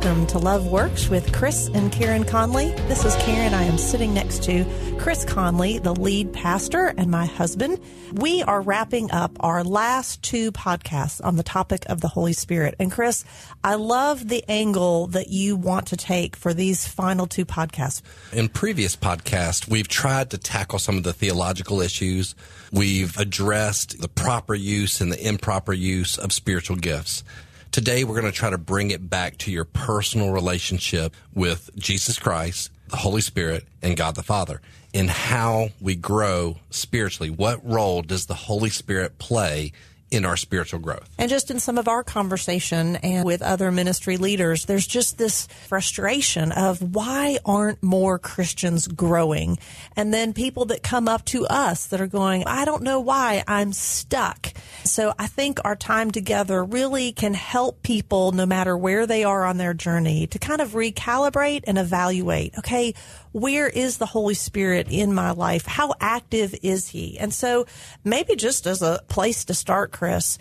welcome to Love Works with Chris and Karen Conlee. This is Karen. I am sitting next to Chris Conlee, the lead pastor, and my husband. We are wrapping up our last two podcasts on the topic of the Holy Spirit. And Chris, I love the angle that you want to take for these final two podcasts. In previous podcasts, we've tried to tackle some of the theological issues. We've addressed the proper use and the improper use of spiritual gifts. Today, we're going to try to bring it back to your personal relationship with Jesus Christ, the Holy Spirit, and God the Father and how we grow spiritually. What role does the Holy Spirit play in our spiritual growth. And just in some of our conversation and with other ministry leaders, there's just this frustration of why aren't more Christians growing? And then people that come up to us that are going, I don't know why I'm stuck. So I think our time together really can help people no matter where they are on their journey to kind of recalibrate and evaluate. Okay, where is the Holy Spirit in my life? How active is he? And so maybe just as a place to start, Chris,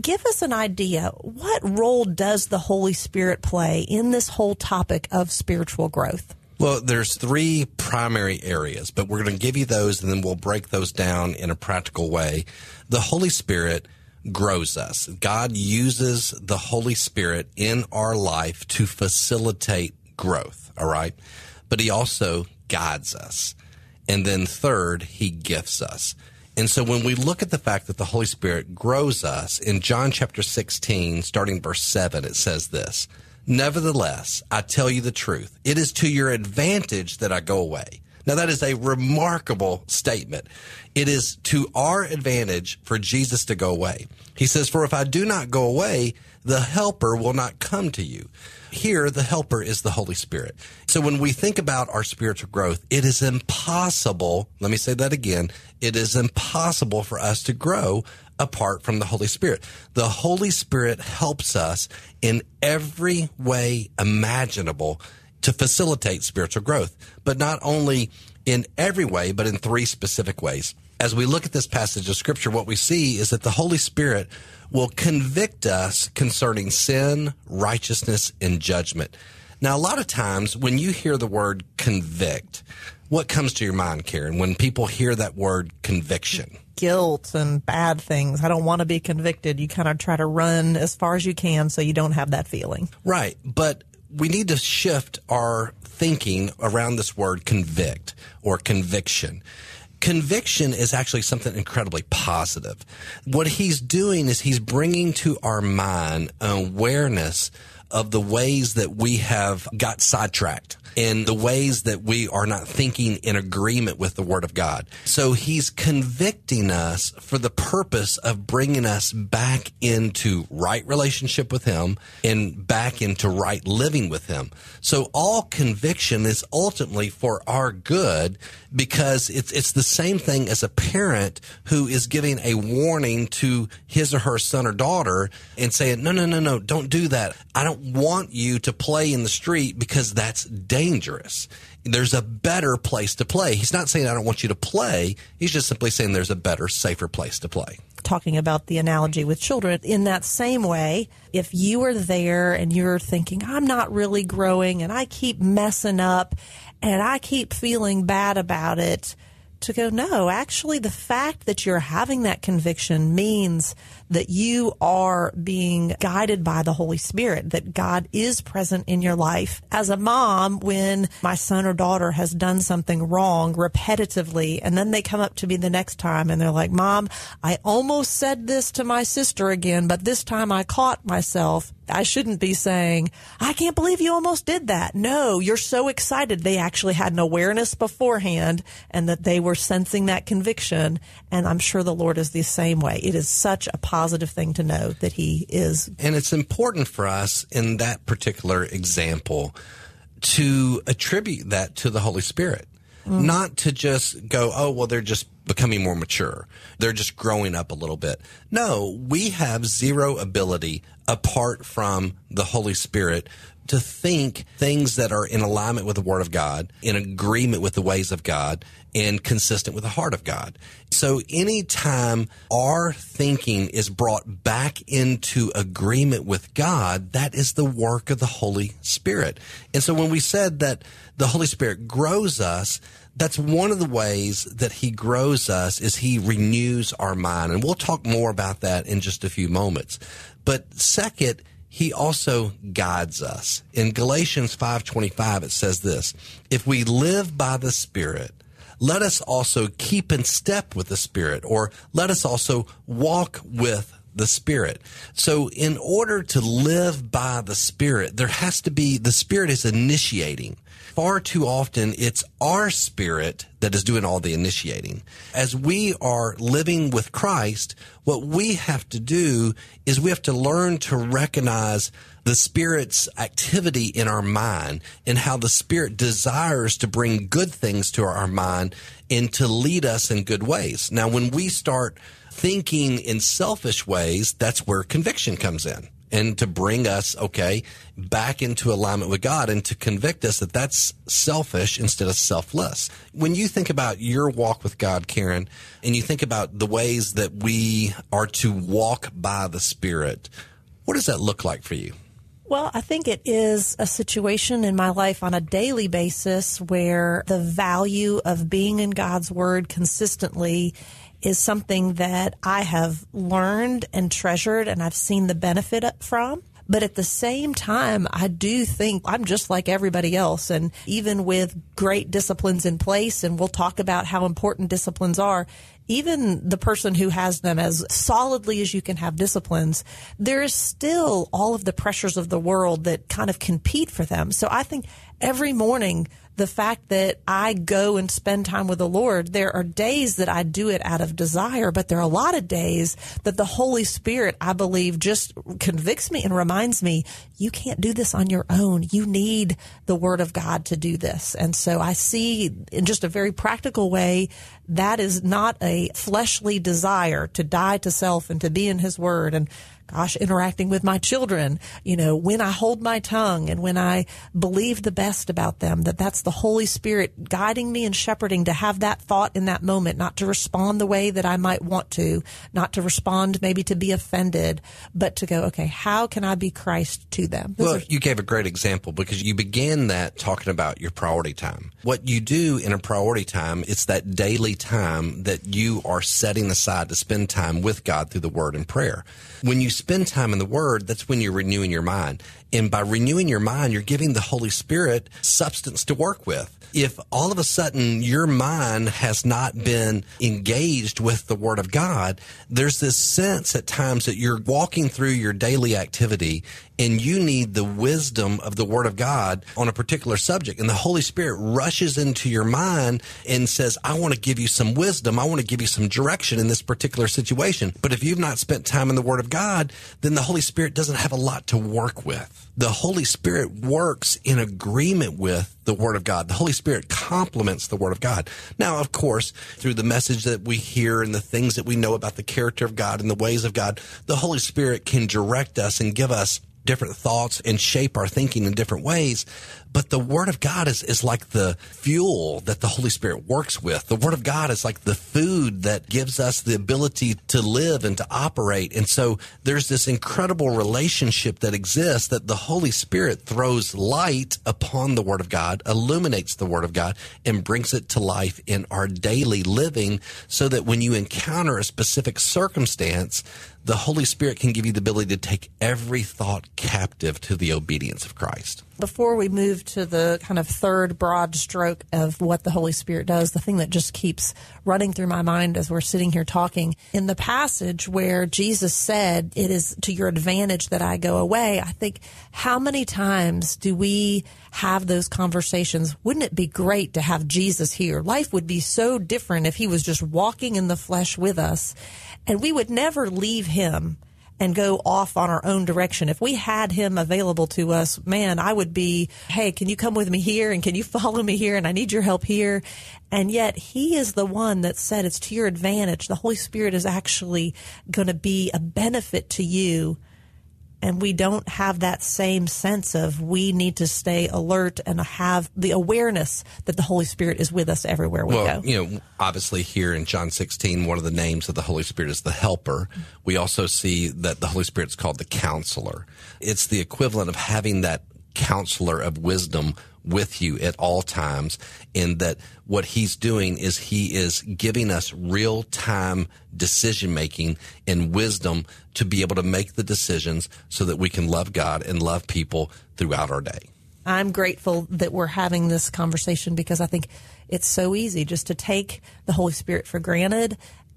give us an idea. What role does the Holy Spirit play in this whole topic of spiritual growth? Well, there's three primary areas, but we're going to give you those and then we'll break those down in a practical way. The Holy Spirit grows us. God uses the Holy Spirit in our life to facilitate growth. All right but he also guides us. And then third, he gifts us. And so when we look at the fact that the Holy Spirit grows us in John chapter 16, starting verse 7, it says this Nevertheless, I tell you the truth. It is to your advantage that I go away. Now, that is a remarkable statement. It is to our advantage for Jesus to go away. He says, For if I do not go away, the helper will not come to you. Here, the helper is the Holy Spirit. So when we think about our spiritual growth, it is impossible. Let me say that again. It is impossible for us to grow apart from the Holy Spirit. The Holy Spirit helps us in every way imaginable to facilitate spiritual growth, but not only in every way, but in three specific ways. As we look at this passage of scripture, what we see is that the Holy Spirit will convict us concerning sin, righteousness, and judgment. Now, a lot of times when you hear the word convict, what comes to your mind, Karen, when people hear that word conviction? Guilt and bad things. I don't want to be convicted. You kind of try to run as far as you can so you don't have that feeling. Right. But we need to shift our thinking around this word convict or conviction conviction is actually something incredibly positive. What he's doing is he's bringing to our mind awareness of the ways that we have got sidetracked in the ways that we are not thinking in agreement with the Word of God. So He's convicting us for the purpose of bringing us back into right relationship with Him and back into right living with Him. So all conviction is ultimately for our good because it's, it's the same thing as a parent who is giving a warning to his or her son or daughter and saying, no, no, no, no, don't do that. I don't want you to play in the street because that's dangerous dangerous. There's a better place to play. He's not saying I don't want you to play. He's just simply saying there's a better, safer place to play. Talking about the analogy with children, in that same way, if you are there and you're thinking, I'm not really growing and I keep messing up and I keep feeling bad about it, to go, no, actually, the fact that you're having that conviction means that you are being guided by the Holy Spirit, that God is present in your life. As a mom, when my son or daughter has done something wrong repetitively, and then they come up to me the next time and they're like, Mom, I almost said this to my sister again, but this time I caught myself. I shouldn't be saying, I can't believe you almost did that. No, you're so excited. They actually had an awareness beforehand and that they were sensing that conviction. And I'm sure the Lord is the same way. It is such a positive thing to know that He is. And it's important for us in that particular example to attribute that to the Holy Spirit. Mm. Not to just go, oh, well, they're just becoming more mature. They're just growing up a little bit. No, we have zero ability apart from the Holy Spirit to think things that are in alignment with the Word of God, in agreement with the ways of God, and consistent with the heart of God. So anytime our thinking is brought back into agreement with God, that is the work of the Holy Spirit. And so when we said that the Holy Spirit grows us, that's one of the ways that he grows us is he renews our mind. And we'll talk more about that in just a few moments. But second, he also guides us. In Galatians 5:25 it says this, if we live by the Spirit, let us also keep in step with the Spirit or let us also walk with the Spirit. So in order to live by the Spirit, there has to be, the Spirit is initiating far too often it's our spirit that is doing all the initiating. As we are living with Christ, what we have to do is we have to learn to recognize the Spirit's activity in our mind and how the Spirit desires to bring good things to our mind and to lead us in good ways. Now, when we start thinking in selfish ways, that's where conviction comes in and to bring us, okay, back into alignment with God and to convict us that that's selfish instead of selfless. When you think about your walk with God, Karen, and you think about the ways that we are to walk by the Spirit, what does that look like for you? Well, I think it is a situation in my life on a daily basis where the value of being in God's Word consistently is something that I have learned and treasured and I've seen the benefit from. But at the same time, I do think I'm just like everybody else. And even with great disciplines in place, and we'll talk about how important disciplines are, even the person who has them as solidly as you can have disciplines, there is still all of the pressures of the world that kind of compete for them. So I think every morning the fact that I go and spend time with the Lord, there are days that I do it out of desire, but there are a lot of days that the Holy Spirit, I believe, just convicts me and reminds me, you can't do this on your own. You need the Word of God to do this. And so I see in just a very practical way, that is not a fleshly desire to die to self and to be in His Word. And gosh, interacting with my children, you know, when I hold my tongue and when I believe the best about them, that that's the Holy Spirit guiding me and shepherding to have that thought in that moment, not to respond the way that I might want to, not to respond maybe to be offended, but to go, okay, how can I be Christ to them? Those well, are- you gave a great example because you began that talking about your priority time. What you do in a priority time, it's that daily time that you are setting aside to spend time with God through the word and prayer. When you spend time in the Word, that's when you're renewing your mind. And by renewing your mind, you're giving the Holy Spirit substance to work with if all of a sudden your mind has not been engaged with the Word of God, there's this sense at times that you're walking through your daily activity and you need the wisdom of the Word of God on a particular subject. And the Holy Spirit rushes into your mind and says, I want to give you some wisdom. I want to give you some direction in this particular situation. But if you've not spent time in the Word of God, then the Holy Spirit doesn't have a lot to work with. The Holy Spirit works in agreement with the Word of God. The Holy Spirit complements the Word of God. Now, of course, through the message that we hear and the things that we know about the character of God and the ways of God, the Holy Spirit can direct us and give us different thoughts and shape our thinking in different ways. But the Word of God is, is like the fuel that the Holy Spirit works with. The Word of God is like the food that gives us the ability to live and to operate. And so there's this incredible relationship that exists that the Holy Spirit throws light upon the Word of God, illuminates the Word of God, and brings it to life in our daily living so that when you encounter a specific circumstance, the Holy Spirit can give you the ability to take every thought captive to the obedience of Christ. Before we move to the kind of third broad stroke of what the Holy Spirit does, the thing that just keeps running through my mind as we're sitting here talking, in the passage where Jesus said, It is to your advantage that I go away, I think, how many times do we have those conversations? Wouldn't it be great to have Jesus here? Life would be so different if he was just walking in the flesh with us and we would never leave him and go off on our own direction. If we had him available to us, man, I would be, hey, can you come with me here and can you follow me here and I need your help here. And yet he is the one that said it's to your advantage. The Holy Spirit is actually going to be a benefit to you and we don't have that same sense of we need to stay alert and have the awareness that the Holy Spirit is with us everywhere we well, go. you know, obviously here in John 16, one of the names of the Holy Spirit is the helper. We also see that the Holy Spirit is called the counselor. It's the equivalent of having that counselor of wisdom with you at all times in that what he's doing is he is giving us real time decision making and wisdom to be able to make the decisions so that we can love God and love people throughout our day. I'm grateful that we're having this conversation because I think it's so easy just to take the Holy Spirit for granted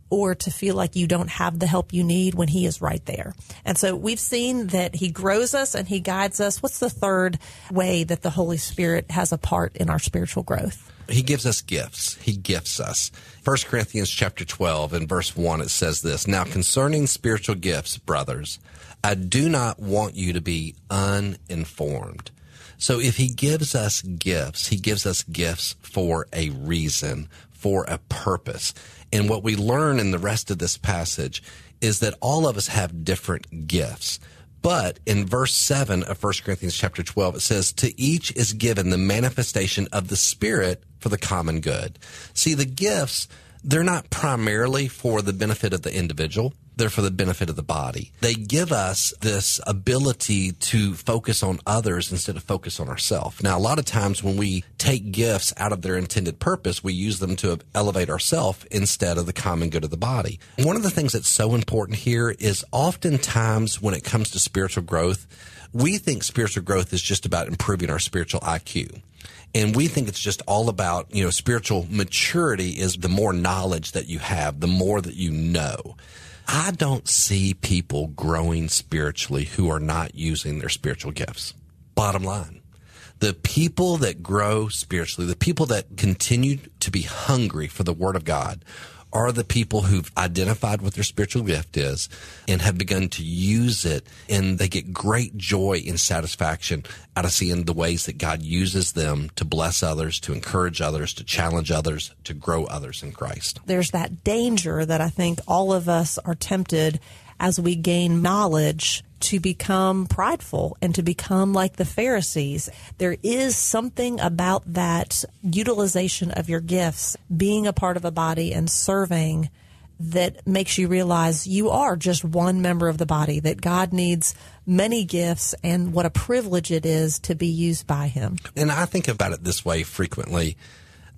or to feel like you don't have the help you need when he is right there. And so we've seen that he grows us and he guides us. What's the third way that the Holy Spirit has a part in our spiritual growth? He gives us gifts. He gifts us. 1 Corinthians chapter 12 and verse 1 it says this, "Now concerning spiritual gifts, brothers, I do not want you to be uninformed." So if he gives us gifts, he gives us gifts for a reason, for a purpose. And what we learn in the rest of this passage is that all of us have different gifts. But in verse 7 of 1 Corinthians chapter 12, it says, To each is given the manifestation of the Spirit for the common good. See, the gifts, they're not primarily for the benefit of the individual. They're for the benefit of the body. They give us this ability to focus on others instead of focus on ourselves. Now, a lot of times when we take gifts out of their intended purpose, we use them to elevate ourselves instead of the common good of the body. One of the things that's so important here is oftentimes when it comes to spiritual growth, we think spiritual growth is just about improving our spiritual IQ. And we think it's just all about, you know, spiritual maturity is the more knowledge that you have, the more that you know. I don't see people growing spiritually who are not using their spiritual gifts. Bottom line. The people that grow spiritually, the people that continue to be hungry for the Word of God, are the people who've identified what their spiritual gift is and have begun to use it and they get great joy and satisfaction out of seeing the ways that God uses them to bless others, to encourage others, to challenge others, to grow others in Christ. There's that danger that I think all of us are tempted as we gain knowledge to become prideful and to become like the Pharisees. There is something about that utilization of your gifts, being a part of a body and serving that makes you realize you are just one member of the body, that God needs many gifts and what a privilege it is to be used by Him. And I think about it this way frequently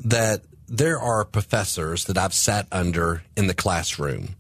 that there are professors that I've sat under in the classroom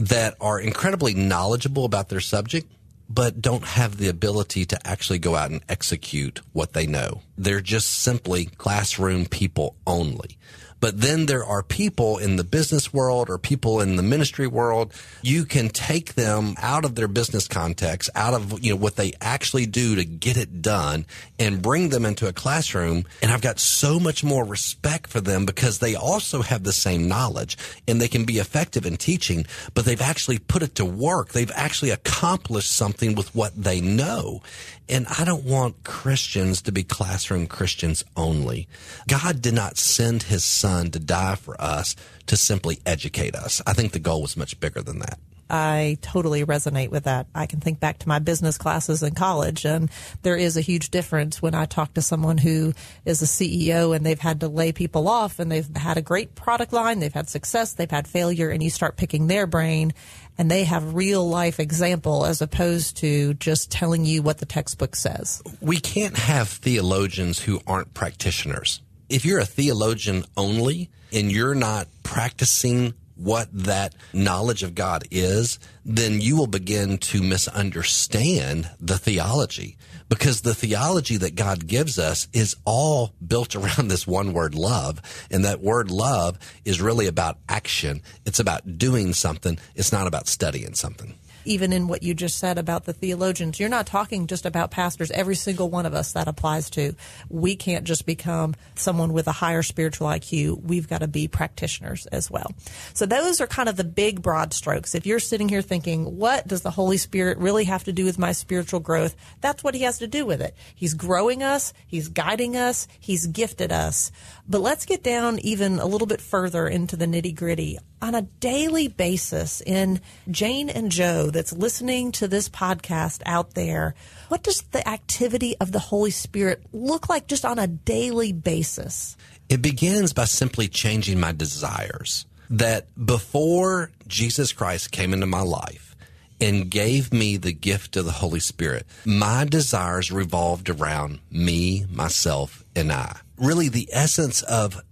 that are incredibly knowledgeable about their subject, but don't have the ability to actually go out and execute what they know. They're just simply classroom people only. But then there are people in the business world or people in the ministry world. You can take them out of their business context, out of, you know, what they actually do to get it done and bring them into a classroom. And I've got so much more respect for them because they also have the same knowledge and they can be effective in teaching, but they've actually put it to work. They've actually accomplished something with what they know. And I don't want Christians to be classroom Christians only. God did not send his son to die for us to simply educate us. I think the goal was much bigger than that. I totally resonate with that. I can think back to my business classes in college, and there is a huge difference when I talk to someone who is a CEO and they've had to lay people off and they've had a great product line, they've had success, they've had failure, and you start picking their brain and they have real life example as opposed to just telling you what the textbook says. We can't have theologians who aren't practitioners. If you're a theologian only and you're not practicing what that knowledge of God is, then you will begin to misunderstand the theology because the theology that God gives us is all built around this one word love. And that word love is really about action. It's about doing something. It's not about studying something even in what you just said about the theologians, you're not talking just about pastors. Every single one of us that applies to. We can't just become someone with a higher spiritual IQ. We've got to be practitioners as well. So those are kind of the big broad strokes. If you're sitting here thinking, what does the Holy Spirit really have to do with my spiritual growth? That's what he has to do with it. He's growing us. He's guiding us. He's gifted us. But let's get down even a little bit further into the nitty gritty. On a daily basis in Jane and Joe, that's listening to this podcast out there, what does the activity of the Holy Spirit look like just on a daily basis? It begins by simply changing my desires. That before Jesus Christ came into my life and gave me the gift of the Holy Spirit, my desires revolved around me, myself, and I. Really, the essence of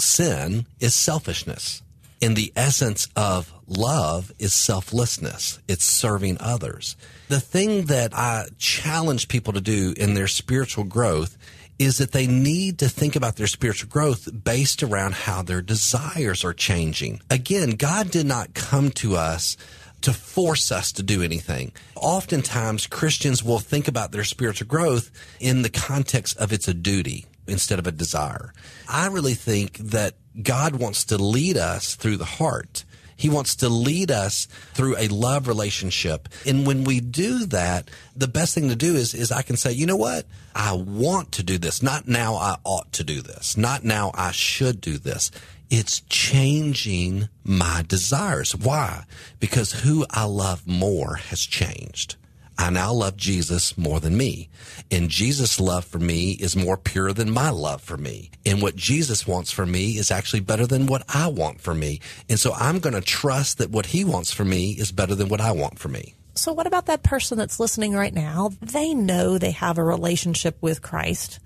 sin is selfishness. And the essence of love is selflessness. It's serving others. The thing that I challenge people to do in their spiritual growth is that they need to think about their spiritual growth based around how their desires are changing. Again, God did not come to us to force us to do anything. Oftentimes, Christians will think about their spiritual growth in the context of it's a duty instead of a desire. I really think that God wants to lead us through the heart. He wants to lead us through a love relationship. And when we do that, the best thing to do is, is I can say, you know what? I want to do this. Not now I ought to do this. Not now I should do this. It's changing my desires. Why? Because who I love more has changed. I now love Jesus more than me. And Jesus' love for me is more pure than my love for me. And what Jesus wants for me is actually better than what I want for me. And so I'm going to trust that what he wants for me is better than what I want for me. So, what about that person that's listening right now? They know they have a relationship with Christ,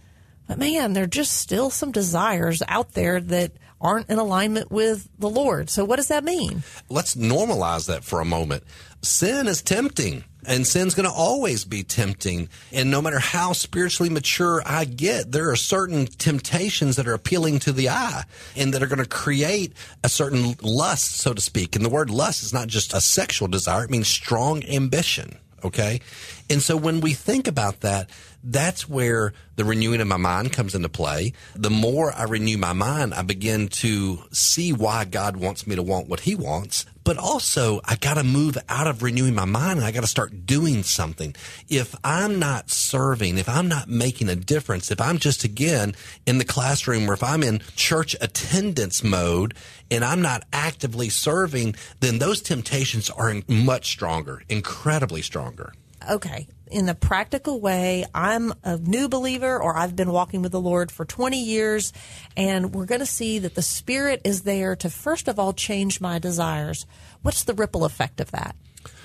but man, there are just still some desires out there that aren't in alignment with the Lord. So, what does that mean? Let's normalize that for a moment. Sin is tempting and sin's going to always be tempting. And no matter how spiritually mature I get, there are certain temptations that are appealing to the eye and that are going to create a certain lust, so to speak. And the word lust is not just a sexual desire, it means strong ambition. Okay. And so when we think about that, that's where the renewing of my mind comes into play. The more I renew my mind, I begin to see why God wants me to want what he wants. But also, I got to move out of renewing my mind and I got to start doing something. If I'm not serving, if I'm not making a difference, if I'm just again in the classroom or if I'm in church attendance mode and I'm not actively serving, then those temptations are much stronger, incredibly stronger okay, in a practical way, I'm a new believer or I've been walking with the Lord for 20 years, and we're going to see that the Spirit is there to, first of all, change my desires. What's the ripple effect of that?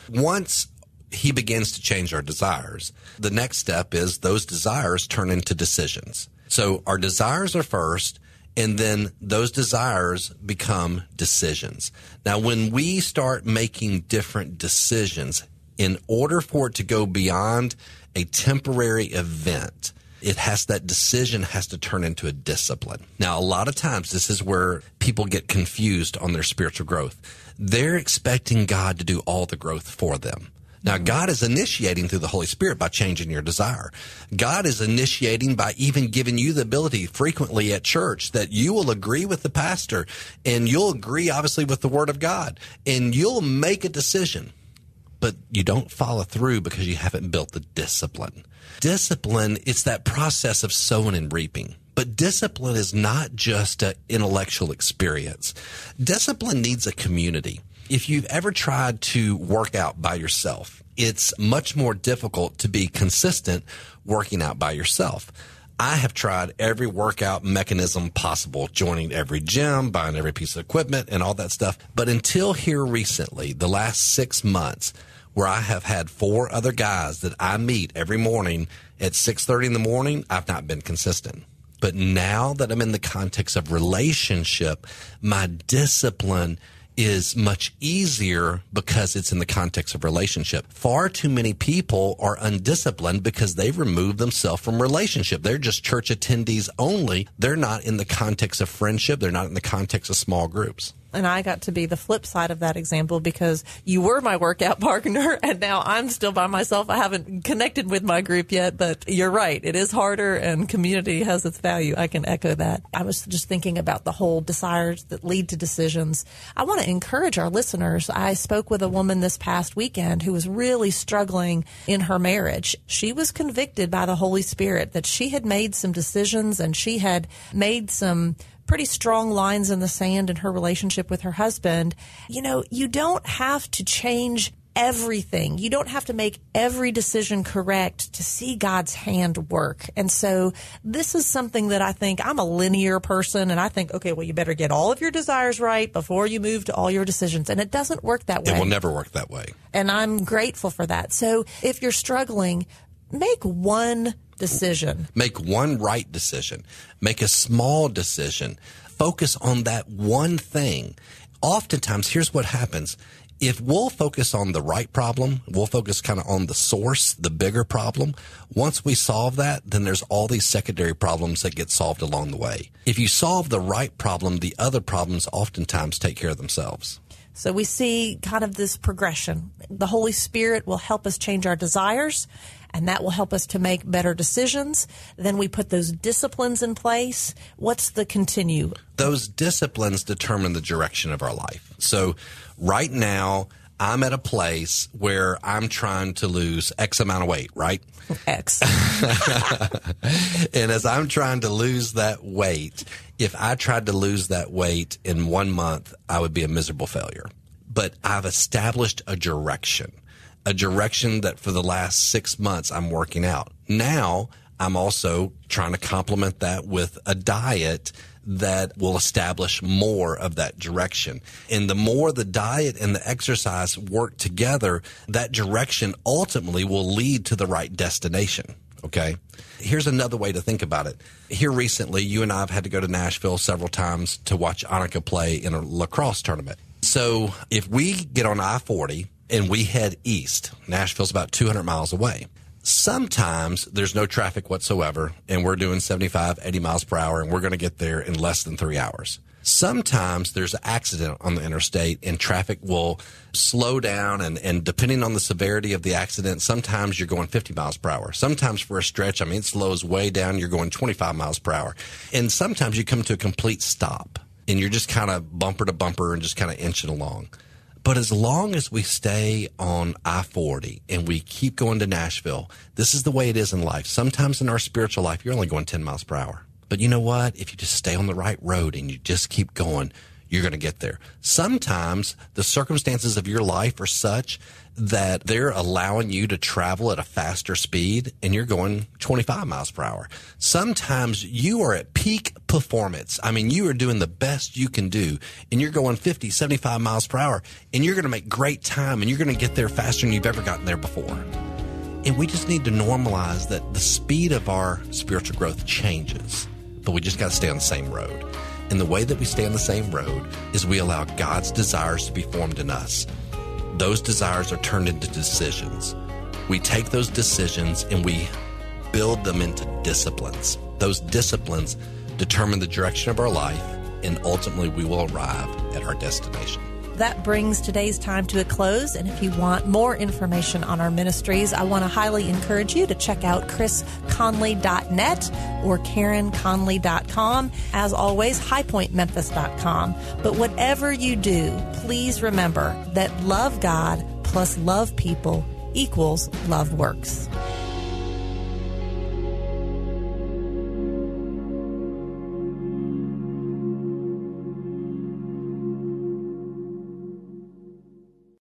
Once he begins to change our desires, the next step is those desires turn into decisions. So our desires are first, and then those desires become decisions. Now, when we start making different decisions, in order for it to go beyond a temporary event, it has that decision has to turn into a discipline. Now, a lot of times this is where people get confused on their spiritual growth. They're expecting God to do all the growth for them. Now, mm-hmm. God is initiating through the Holy Spirit by changing your desire. God is initiating by even giving you the ability frequently at church that you will agree with the pastor and you'll agree, obviously, with the Word of God and you'll make a decision but you don't follow through because you haven't built the discipline. Discipline, it's that process of sowing and reaping. But discipline is not just an intellectual experience. Discipline needs a community. If you've ever tried to work out by yourself, it's much more difficult to be consistent working out by yourself. I have tried every workout mechanism possible, joining every gym, buying every piece of equipment and all that stuff. But until here recently, the last six months, where I have had four other guys that I meet every morning at 6:30 in the morning, I've not been consistent. But now that I'm in the context of relationship, my discipline is much easier because it's in the context of relationship. Far too many people are undisciplined because they've removed themselves from relationship. They're just church attendees only. They're not in the context of friendship. They're not in the context of small groups and I got to be the flip side of that example because you were my workout partner and now I'm still by myself. I haven't connected with my group yet, but you're right. It is harder and community has its value. I can echo that. I was just thinking about the whole desires that lead to decisions. I want to encourage our listeners. I spoke with a woman this past weekend who was really struggling in her marriage. She was convicted by the Holy Spirit that she had made some decisions and she had made some pretty strong lines in the sand in her relationship with her husband. You know, you don't have to change everything. You don't have to make every decision correct to see God's hand work. And so this is something that I think I'm a linear person and I think, okay, well, you better get all of your desires right before you move to all your decisions. And it doesn't work that way. It will never work that way. And I'm grateful for that. So if you're struggling, make one decision. Make one right decision. Make a small decision. Focus on that one thing. Oftentimes, here's what happens if we'll focus on the right problem, we'll focus kind of on the source, the bigger problem. Once we solve that, then there's all these secondary problems that get solved along the way. If you solve the right problem, the other problems oftentimes take care of themselves. So we see kind of this progression. The Holy Spirit will help us change our desires and that will help us to make better decisions. Then we put those disciplines in place. What's the continue? Those disciplines determine the direction of our life. So right now, I'm at a place where I'm trying to lose X amount of weight, right? X. and as I'm trying to lose that weight, if I tried to lose that weight in one month, I would be a miserable failure. But I've established a direction a direction that for the last six months I'm working out. Now I'm also trying to complement that with a diet that will establish more of that direction. And the more the diet and the exercise work together, that direction ultimately will lead to the right destination. Okay. Here's another way to think about it. Here recently, you and I have had to go to Nashville several times to watch Annika play in a lacrosse tournament. So if we get on I 40 and we head east. Nashville's about 200 miles away. Sometimes there's no traffic whatsoever and we're doing 75, 80 miles per hour and we're going to get there in less than three hours. Sometimes there's an accident on the interstate and traffic will slow down and, and depending on the severity of the accident, sometimes you're going 50 miles per hour. Sometimes for a stretch, I mean, it slows way down. You're going 25 miles per hour. And sometimes you come to a complete stop and you're just kind of bumper to bumper and just kind of inching along. But as long as we stay on I 40 and we keep going to Nashville, this is the way it is in life. Sometimes in our spiritual life, you're only going 10 miles per hour. But you know what? If you just stay on the right road and you just keep going, you're going to get there. Sometimes the circumstances of your life are such that they're allowing you to travel at a faster speed and you're going 25 miles per hour. Sometimes you are at peak performance. I mean, you are doing the best you can do and you're going 50, 75 miles per hour and you're going to make great time and you're going to get there faster than you've ever gotten there before. And we just need to normalize that the speed of our spiritual growth changes, but we just got to stay on the same road. And the way that we stay on the same road is we allow God's desires to be formed in us those desires are turned into decisions. We take those decisions and we build them into disciplines. Those disciplines determine the direction of our life, and ultimately we will arrive at our destination. That brings today's time to a close. And if you want more information on our ministries, I want to highly encourage you to check out chrisconley.net or karenconley.com. As always, highpointmemphis.com. But whatever you do, please remember that love God plus love people equals love works.